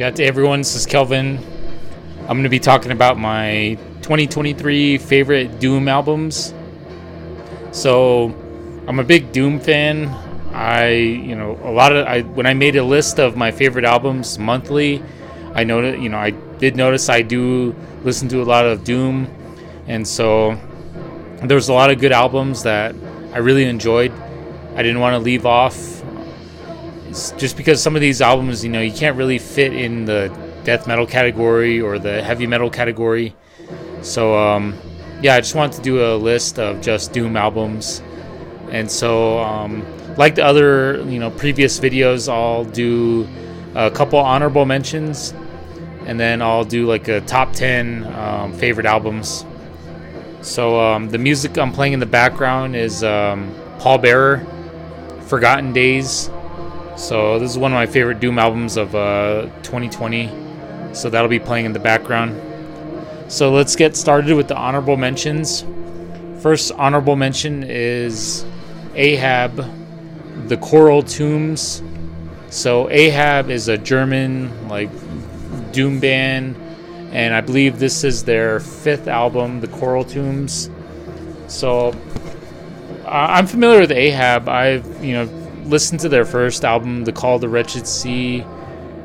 Yeah, to everyone, this is Kelvin. I'm going to be talking about my 2023 favorite Doom albums. So, I'm a big Doom fan. I, you know, a lot of I when I made a list of my favorite albums monthly, I noted, you know, I did notice I do listen to a lot of Doom, and so there's a lot of good albums that I really enjoyed. I didn't want to leave off just because some of these albums, you know, you can't really fit in the death metal category or the heavy metal category. So, um, yeah, I just wanted to do a list of just Doom albums. And so, um, like the other, you know, previous videos, I'll do a couple honorable mentions, and then I'll do like a top 10 um, favorite albums. So, um, the music I'm playing in the background is um, Pallbearer, Forgotten Days. So, this is one of my favorite Doom albums of uh, 2020. So, that'll be playing in the background. So, let's get started with the honorable mentions. First honorable mention is Ahab, the Coral Tombs. So Ahab is a German like doom band, and I believe this is their fifth album, The Coral Tombs. So I'm familiar with Ahab. I've you know listened to their first album, The Call of the Wretched Sea,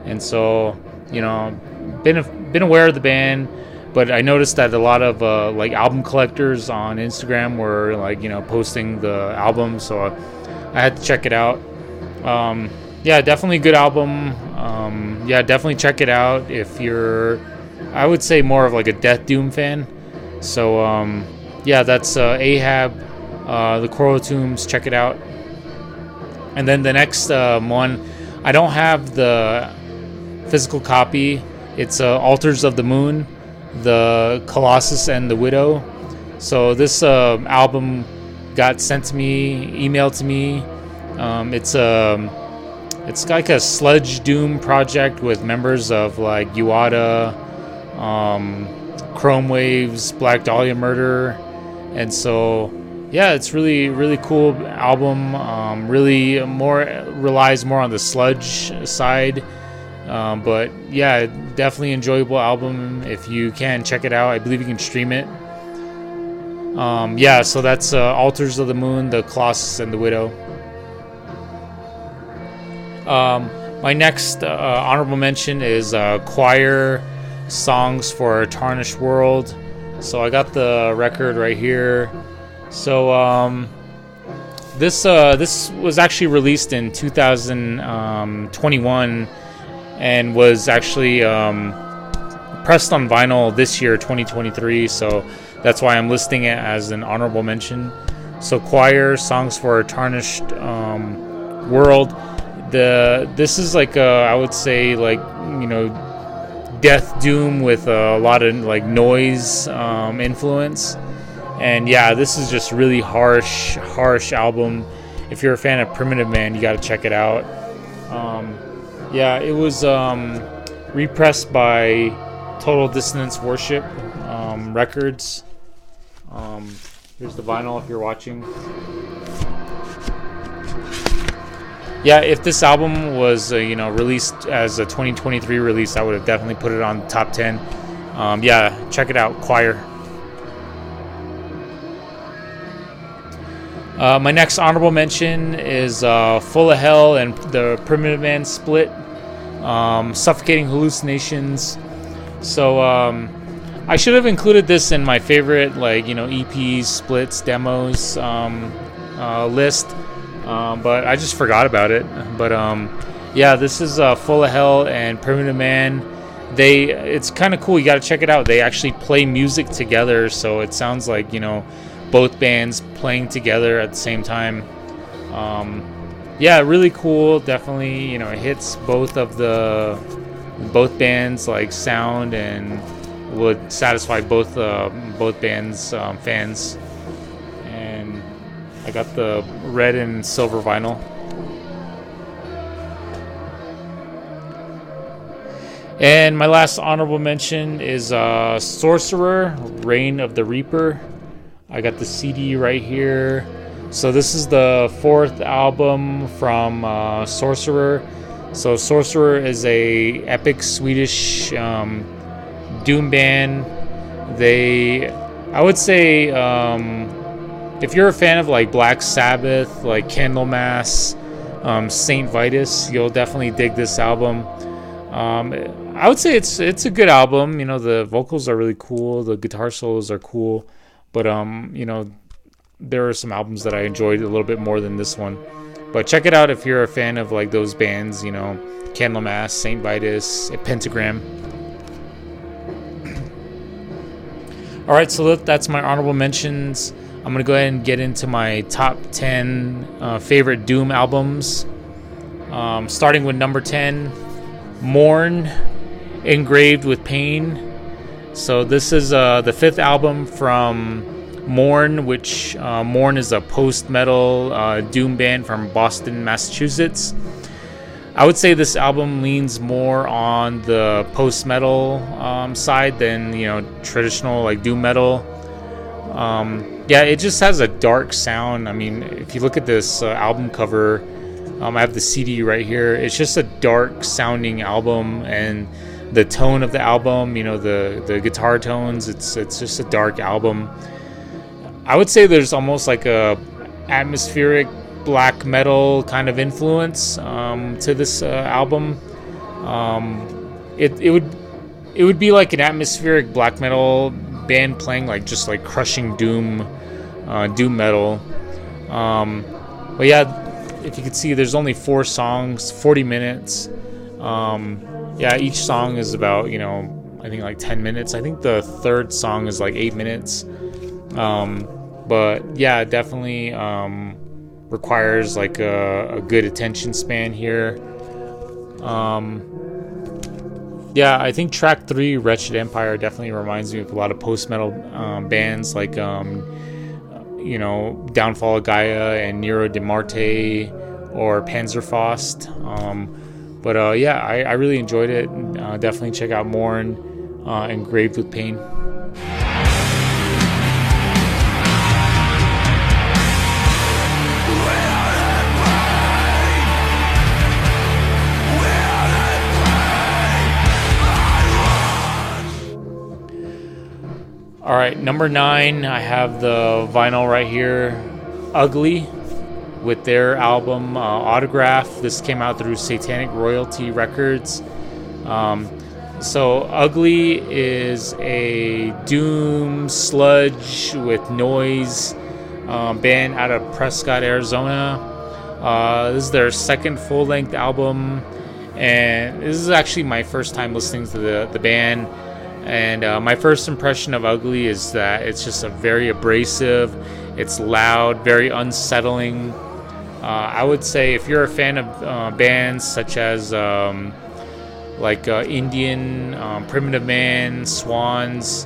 and so you know been been aware of the band but I noticed that a lot of uh, like album collectors on Instagram were like you know posting the album, so I had to check it out. Um, yeah, definitely good album. Um, yeah, definitely check it out if you're, I would say more of like a Death Doom fan. So um, yeah, that's uh, Ahab, uh, the Coral Tombs. Check it out. And then the next um, one, I don't have the physical copy. It's uh, Altars of the Moon the Colossus and the Widow. So this uh, album got sent to me, emailed to me. Um, it's a um, it's like a sludge doom project with members of like Uada, um, Chrome Waves, Black Dahlia Murder, and so yeah, it's really really cool album. Um, really more relies more on the sludge side um, but yeah, definitely enjoyable album. If you can check it out, I believe you can stream it. Um, yeah, so that's uh, Altars of the Moon, the Colossus, and the Widow. Um, my next uh, honorable mention is uh, Choir Songs for Tarnished World. So I got the record right here. So um, this uh, this was actually released in 2021 and was actually um, pressed on vinyl this year, 2023. So that's why I'm listing it as an honorable mention. So choir songs for a tarnished um, world. The this is like a, I would say like you know death doom with a lot of like noise um, influence. And yeah, this is just really harsh, harsh album. If you're a fan of Primitive Man, you got to check it out. Um, yeah, it was um, repressed by Total Dissonance Worship um, Records. Um, here's the vinyl if you're watching. Yeah, if this album was uh, you know released as a 2023 release, I would have definitely put it on top 10. Um, yeah, check it out, Choir. Uh, my next honorable mention is uh, Full of Hell and the Primitive Man split um, suffocating hallucinations. So um, I should have included this in my favorite, like you know, EPs, splits, demos um, uh, list, um, but I just forgot about it. But um, yeah, this is uh, Full of Hell and Primitive Man. They, it's kind of cool. You got to check it out. They actually play music together, so it sounds like you know, both bands playing together at the same time. Um, yeah, really cool. Definitely, you know, it hits both of the both bands like sound and would satisfy both uh, both bands um, fans. And I got the red and silver vinyl. And my last honorable mention is uh, Sorcerer, Reign of the Reaper. I got the CD right here. So this is the fourth album from uh, Sorcerer. So Sorcerer is a epic Swedish um, doom band. They, I would say, um, if you're a fan of like Black Sabbath, like Candlemass, um, Saint Vitus, you'll definitely dig this album. Um, I would say it's it's a good album. You know, the vocals are really cool, the guitar solos are cool, but um, you know, there are some albums that I enjoyed a little bit more than this one. But check it out if you're a fan of like those bands, you know, Candlemass, Saint Vitus, Pentagram. All right, so that's my honorable mentions. I'm gonna go ahead and get into my top 10 uh, favorite Doom albums. Um, starting with number 10, Morne, Engraved with Pain. So this is uh, the fifth album from Morne, which uh, Morne is a post-metal uh, doom band from Boston, Massachusetts. I would say this album leans more on the post-metal um, side than you know traditional like doom metal. Um, yeah, it just has a dark sound. I mean, if you look at this uh, album cover, um, I have the CD right here. It's just a dark sounding album, and the tone of the album, you know, the the guitar tones. It's it's just a dark album. I would say there's almost like a atmospheric black metal kind of influence um, to this uh, album. Um, it it would it would be like an atmospheric black metal band playing like just like crushing doom, uh, doom metal. Um, but yeah, if you can see, there's only four songs, 40 minutes. Um, yeah, each song is about you know I think like 10 minutes. I think the third song is like eight minutes. Um, but yeah, definitely um, requires like a, a, good attention span here. Um, yeah, I think track three, Wretched Empire, definitely reminds me of a lot of post metal um, bands like, um, you know, Downfall of Gaia and Nero di Marte or Panzerfaust. Um, but uh, yeah, I, I, really enjoyed it. Uh, definitely check out Morne uh, Engraved with Pain. All right, number nine, I have the vinyl right here, Ugly, with their album uh, Autograph. This came out through Satanik Royalty Records. Um, so, Ugly is a doom sludge with noise um, band out of Prescott, Arizona. Uh, this is their second full length album, and this is actually my first time listening to the, the band. And uh, my first impression of Ugly is that it's just a very abrasive, it's loud, very unsettling. Uh, I would say if you're a fan of uh, bands such as um, like uh, Indian, um, Primitive Man, Swans,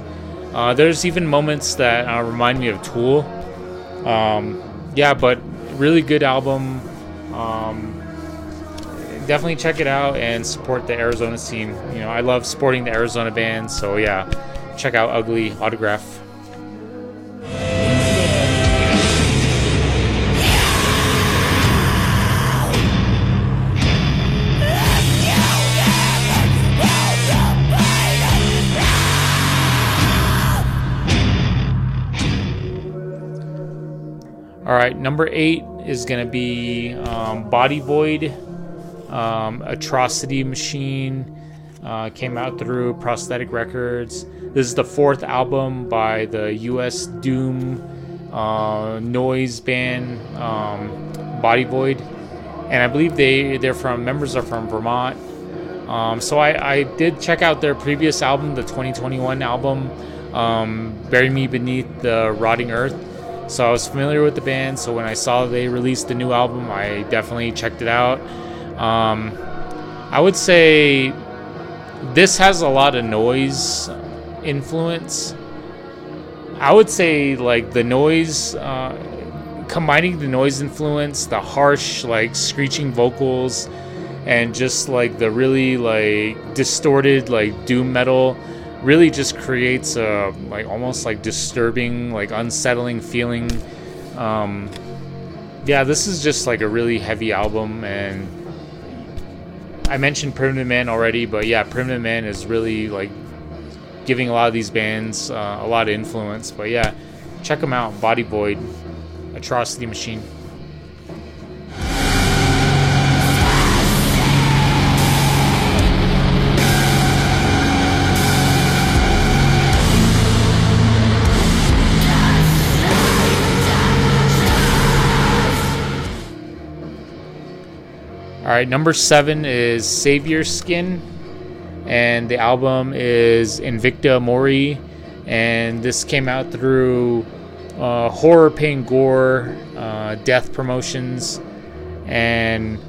there's even moments that remind me of Tool. Um, yeah, but really good album. Um, definitely check it out and support the Arizona scene. You know, I love supporting the Arizona band, so yeah, check out Ugly Autograph. All right, number eight is going to be um, Body Void um, Atrocity Machine uh, came out through Prosthetic Records. This is the fourth album by the U.S. Doom uh, noise band um, Body Void, and I believe they they're from members are from Vermont. Um, so I, I did check out their previous album, the 2021 album, um, "Bury Me Beneath the Rotting Earth." So I was familiar with the band. So when I saw they released the new album, I definitely checked it out. Um, I would say this has a lot of noise influence. I would say like the noise, uh, combining the noise influence, the harsh like screeching vocals, and just like the really like distorted like doom metal really just creates a like almost like disturbing like unsettling feeling um yeah this is just like a really heavy album and I mentioned Primitive Man already, but yeah, Primitive Man is really like giving a lot of these bands uh, a lot of influence. But yeah, check them out. Body Void, Atrocity Machine. All right, number seven is Savior Skin, and the album is Invicta Mori, and this came out through uh, Horror Pain Gore uh, Death Promotions, and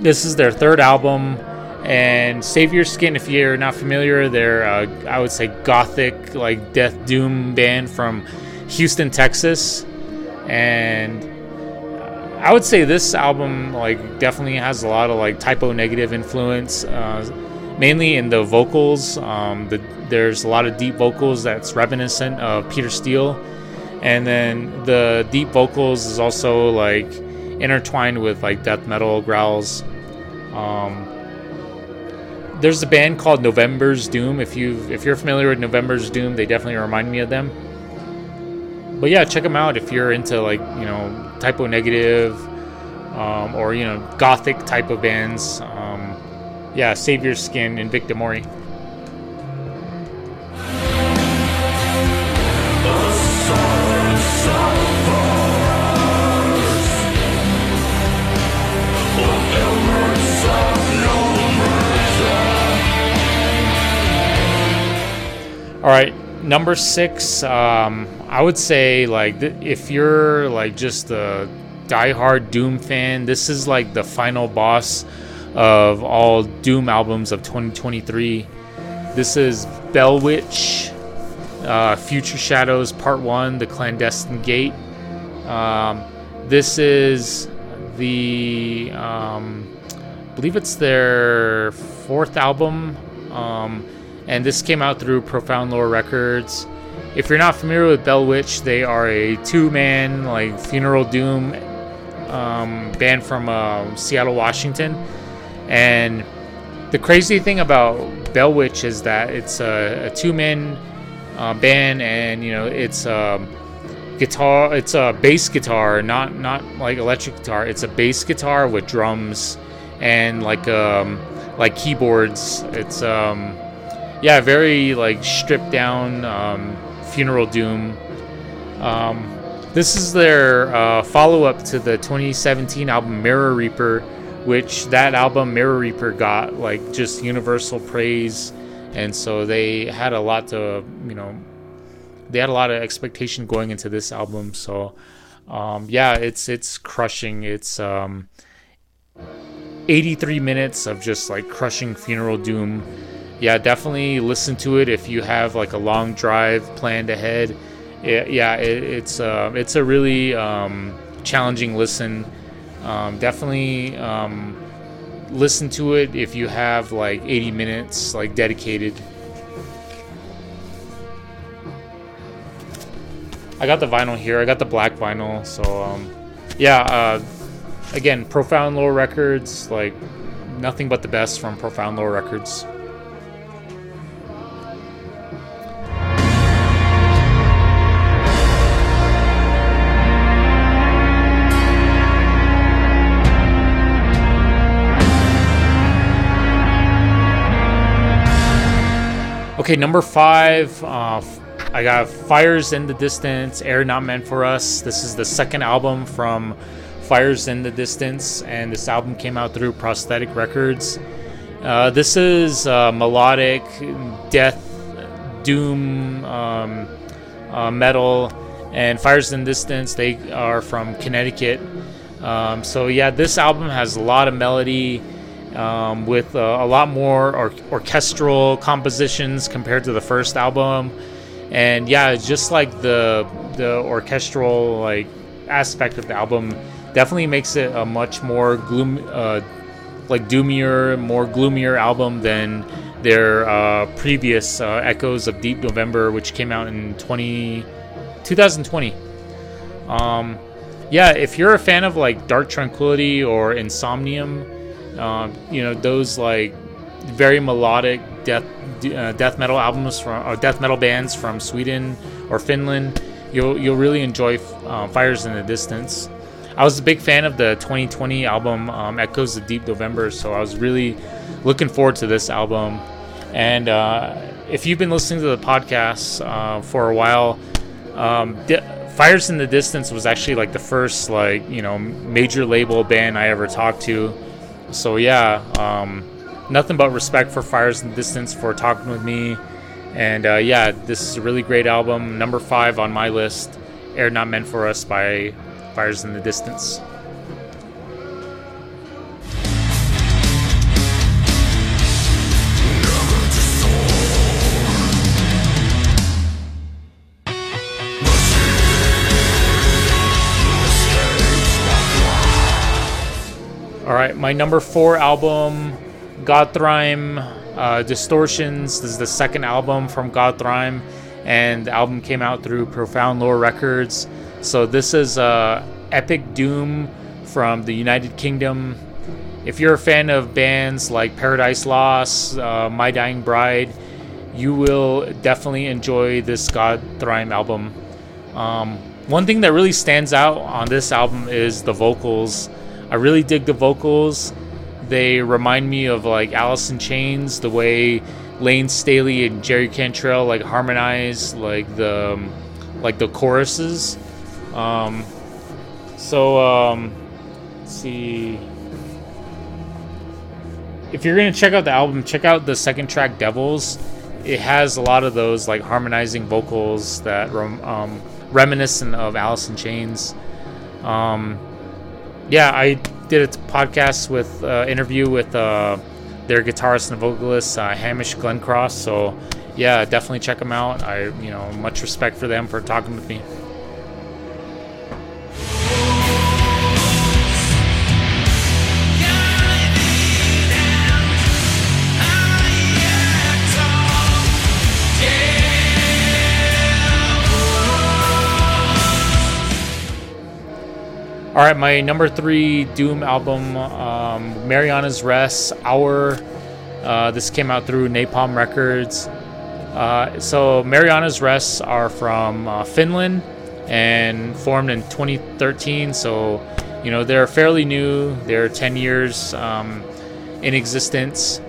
this is their third album. And Savior Skin, if you're not familiar, they're uh, I would say gothic like death doom band from Houston, Texas, and I would say this album like definitely has a lot of like Type O Negative influence, uh, mainly in the vocals. Um, the, there's a lot of deep vocals that's reminiscent of Peter Steele, and then the deep vocals is also like intertwined with like death metal growls. Um, there's a band called November's Doom. If you if you're familiar with November's Doom, they definitely remind me of them but yeah, check them out if you're into like you know Type O Negative um, or you know gothic type of bands. Um, yeah, Savior Skin, Invicta Mori. All right, number six. Um, I would say like th- if you're like just a diehard Doom fan, this is like the final boss of all Doom albums of 2023. This is Bell Witch, uh, Future Shadows Part One, The Clandestine Gate. Um, this is the um, I believe it's their fourth album, um, and this came out through Profound Lore Records. If you're not familiar with Bell Witch, they are a two-man like funeral doom um, band from uh, Seattle, Washington. And the crazy thing about Bell Witch is that it's a, a two-man uh, band, and you know it's a um, guitar. It's a bass guitar, not not like electric guitar. It's a bass guitar with drums and like um, like keyboards. It's um, yeah, very like stripped down. Um, Funeral Doom. Um, this is their uh, follow up to the 2017 album Mirror Reaper, which that album Mirror Reaper got like just universal praise, and so they had a lot to you know they had a lot of expectation going into this album. So um, yeah, it's it's crushing. It's um, 83 minutes of just like crushing funeral doom yeah, definitely listen to it if you have like a long drive planned ahead. It, yeah, it, it's uh, it's a really um, challenging listen. Um, definitely um, listen to it if you have like 80 minutes like dedicated. I got the vinyl here. I got the black vinyl. So um, yeah, uh, again, Profound Lore Records. Like nothing but the best from Profound Lore Records. Okay, number five. Uh, I got Fires in the Distance, Air Not Meant for Us. This is the second album from Fires in the Distance, and this album came out through Prosthetic Records. Uh, this is uh, melodic, death, doom, um, uh, metal, and Fires in the Distance. They are from Connecticut. Um, so yeah, this album has a lot of melody um, with uh, a lot more or- orchestral compositions compared to the first album. And yeah, just like the the orchestral like aspect of the album definitely makes it a much more gloom, uh, like doomier, more gloomier album than their uh, previous uh, Echoes of Deep November, which came out in 20, 2020. Um, yeah, if you're a fan of like Dark Tranquillity or Insomnium, Um, you know, those like very melodic death uh, death metal albums from or death metal bands from Sweden or Finland, you'll you'll really enjoy uh, Fires in the Distance. I was a big fan of the 2020 album um, Echoes of Deep November, so I was really looking forward to this album. And uh, if you've been listening to the podcast uh, for a while, um, Fires in the Distance was actually like the first like you know major label band I ever talked to. So yeah, um, nothing but respect for Fires in the Distance for talking with me. And uh, yeah, this is a really great album, number five on my list. Air Not Meant for Us by Fires in the Distance. Right, my number four album, Godthrymm uh, Distortions. This is the second album from Godthrymm, and the album came out through Profound Lore Records. So this is uh, epic doom from the United Kingdom. If you're a fan of bands like Paradise Lost, uh, My Dying Bride, you will definitely enjoy this Godthrymm album. Um, one thing that really stands out on this album is the vocals. I really dig the vocals. They remind me of like Alice in Chains, the way Layne Staley and Jerry Cantrell like harmonize like the um, like the choruses. Um, so um, let's see. If you're gonna check out the album, check out the second track, Devils. It has a lot of those like harmonizing vocals that um, reminiscent of Alice in Chains. Um, yeah, I did a podcast with uh, interview with uh, their guitarist and vocalist uh, Hamish Glencross. So yeah, definitely check them out. I you know much respect for them for talking with me. All right, my number three Doom album, um, Marianas Rest, Auer. Uh, this came out through Napalm Records. Uh, so Marianas Rest are from uh, Finland and formed in 2013. So you know they're fairly new. They're 10 years um, in existence,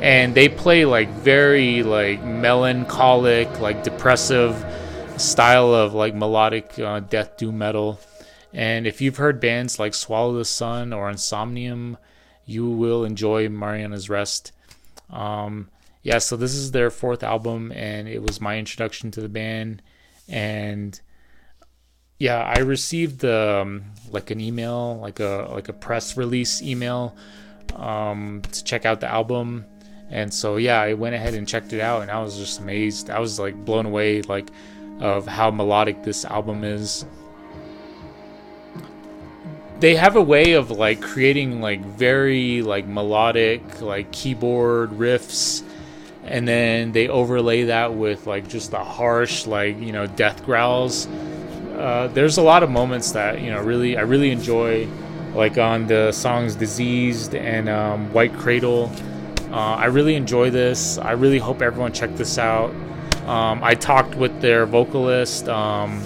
and they play like very like melancholic, like depressive style of like melodic uh, death doom metal. And if you've heard bands like Swallow the Sun or Insomnium, you will enjoy Marianas Rest. Um, yeah, so this is their fourth album, and it was my introduction to the band. And yeah, I received um, like an email, like a like a press release email um, to check out the album. And so yeah, I went ahead and checked it out, and I was just amazed. I was like blown away, like of how melodic this album is they have a way of like creating like very like melodic like keyboard riffs and then they overlay that with like just the harsh like you know death growls. Uh, there's a lot of moments that you know really i really enjoy like on the songs diseased and um, white cradle. Uh, i really enjoy this. I really hope everyone check this out. Um, i talked with their vocalist um,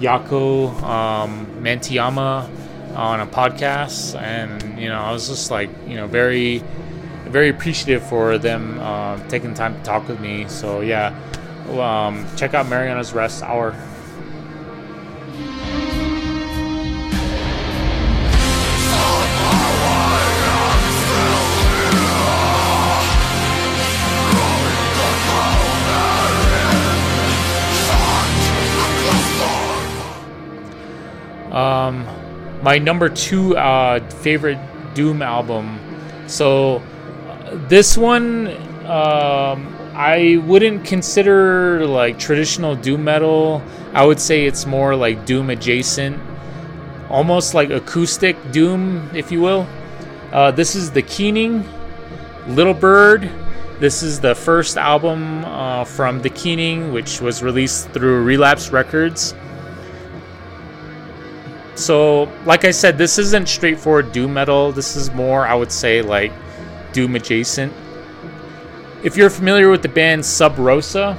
Jaakko um, Mäntymaa on a podcast, and you know I was just like you know very very appreciative for them uh, taking time to talk with me. So yeah, um, check out Marianas Rest Auer. Um, my number two uh, favorite Doom album. So this one um, I wouldn't consider like traditional Doom metal. I would say it's more like Doom adjacent, almost like acoustic Doom, if you will. Uh, this is the Keening, Little Bird. This is the first album uh, from The Keening, which was released through Relapse Records. So, like I said, this isn't straightforward doom metal. This is more, I would say, like doom adjacent. If you're familiar with the band Sub Rosa,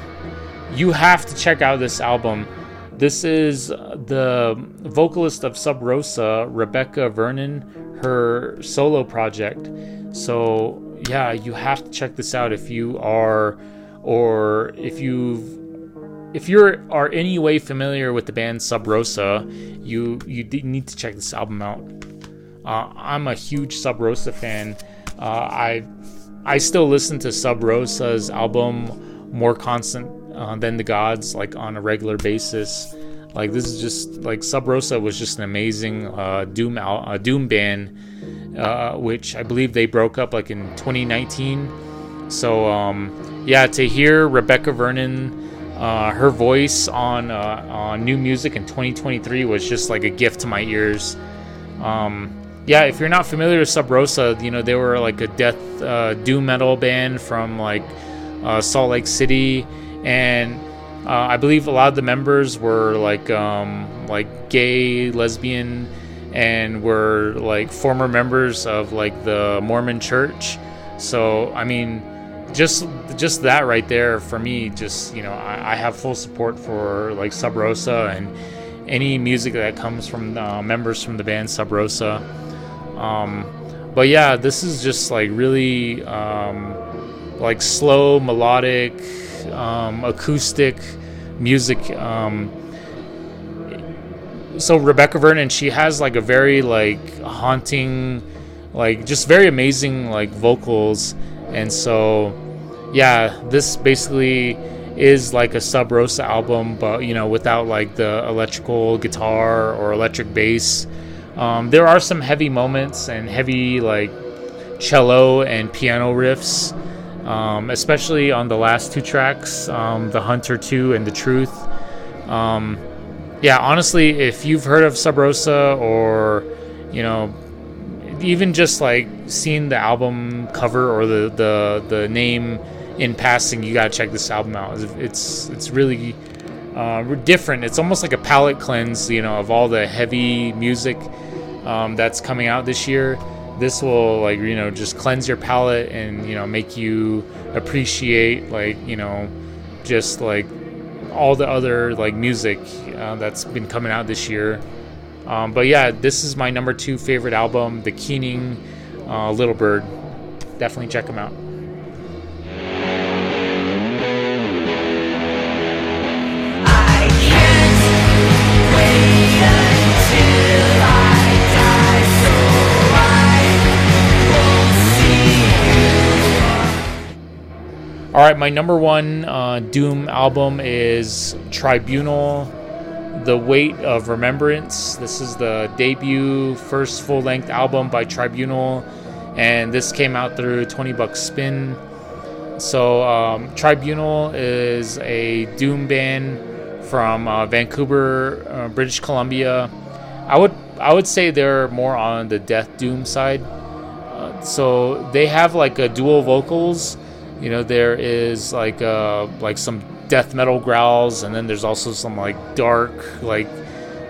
you have to check out this album. This is the vocalist of Sub Rosa, Rebecca Vernon, her solo project. So, yeah, you have to check this out if you are, or if you've if you are any way familiar with the band Sub Rosa, you you need to check this album out. Uh, I'm a huge Sub Rosa fan. Uh, I I still listen to Sub Rosa's album more constant uh, than the Gods like on a regular basis. Like this is just like Sub Rosa was just an amazing uh, doom al- doom band, uh, which I believe they broke up like in 2019. So um, yeah, to hear Rebecca Vernon uh, her voice on uh, on new music in 2023 was just like a gift to my ears. Um, yeah, if you're not familiar with Sub Rosa, you know they were like a death uh, doom metal band from like uh, Salt Lake City, and uh, I believe a lot of the members were like um, like gay, lesbian, and were like former members of like the Mormon Church. So I mean just just that right there for me just you know I, I, have full support for like sub rosa and any music that comes from uh, members from the band sub rosa. Um, but yeah this is just like really um, like slow melodic um, acoustic music um, so rebecca vernon she has like a very like haunting like just very amazing like vocals and so, yeah, this basically is like a Sub Rosa album, but you know, without like the electrical guitar or electric bass. Um, there are some heavy moments and heavy like cello and piano riffs, um, especially on the last two tracks, um, The Hunter 2 and The Truth. Um, yeah, honestly, if you've heard of Sub Rosa or, you know, even just like seeing the album cover or the the the name in passing, you gotta check this album out. It's it's really uh, different. It's almost like a palate cleanse, you know, of all the heavy music um, that's coming out this year. This will like you know just cleanse your palate and you know make you appreciate like you know just like all the other like music uh, that's been coming out this year. Um, but yeah, this is my number two favorite album, The Keening uh, Little Bird. Definitely check them out. All right, my number one uh, Doom album is Tribunal the Weight of Remembrance. This is the debut first full length album by Tribunal, and this came out through 20 Bucks Spin. So, um, Tribunal is a doom band from uh, Vancouver, uh, British Columbia. I would I would say they're more on the death doom side. Uh, so they have like a dual vocals. You know, there is like uh, like some death metal growls, and then there's also some like dark, like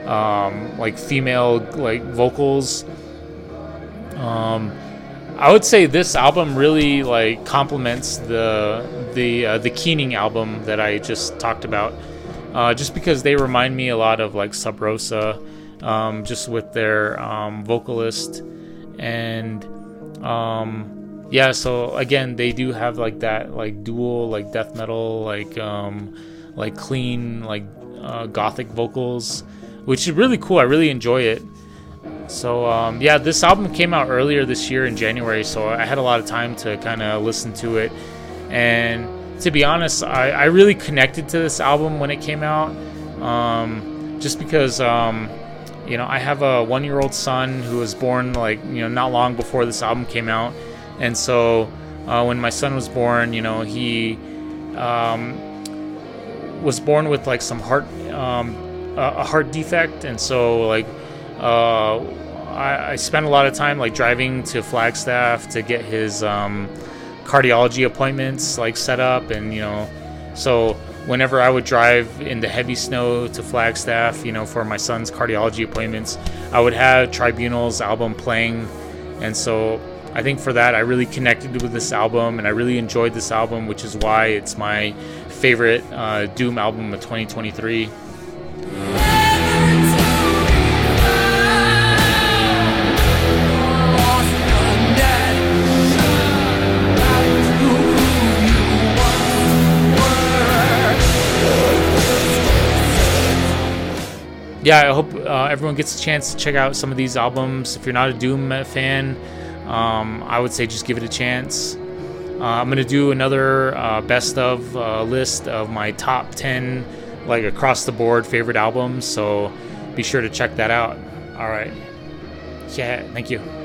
um, like female like vocals. Um, I would say this album really like complements the the uh, the Keening album that I just talked about, uh, just because they remind me a lot of like Sub Rosa, um, just with their um, vocalist and um, yeah so again they do have like that like dual like death metal like um like clean like uh, gothic vocals which is really cool. I really enjoy it. So um, yeah this album came out earlier this year in january so i had a lot of time to kind of listen to it. And to be honest I, I really connected to this album when it came out um, just because um, you know i have a one year old son who was born like you know not long before this album came out and so uh, when my son was born, you know, he um, was born with like some heart, um, a heart defect, and so like uh, I, I, spent a lot of time like driving to Flagstaff to get his um, cardiology appointments like set up, and you know, so whenever I would drive in the heavy snow to Flagstaff, you know, for my son's cardiology appointments, I would have Tribunal's album playing. And so I think for that, I really connected with this album and I really enjoyed this album, which is why it's my favorite uh, Doom album of 2023. yeah, I hope uh, everyone gets a chance to check out some of these albums. If you're not a Doom fan, um, I would say just give it a chance. Uh, I'm gonna do another uh, best of uh, list of my top 10, like across the board favorite albums. So be sure to check that out. All right. Yeah, thank you.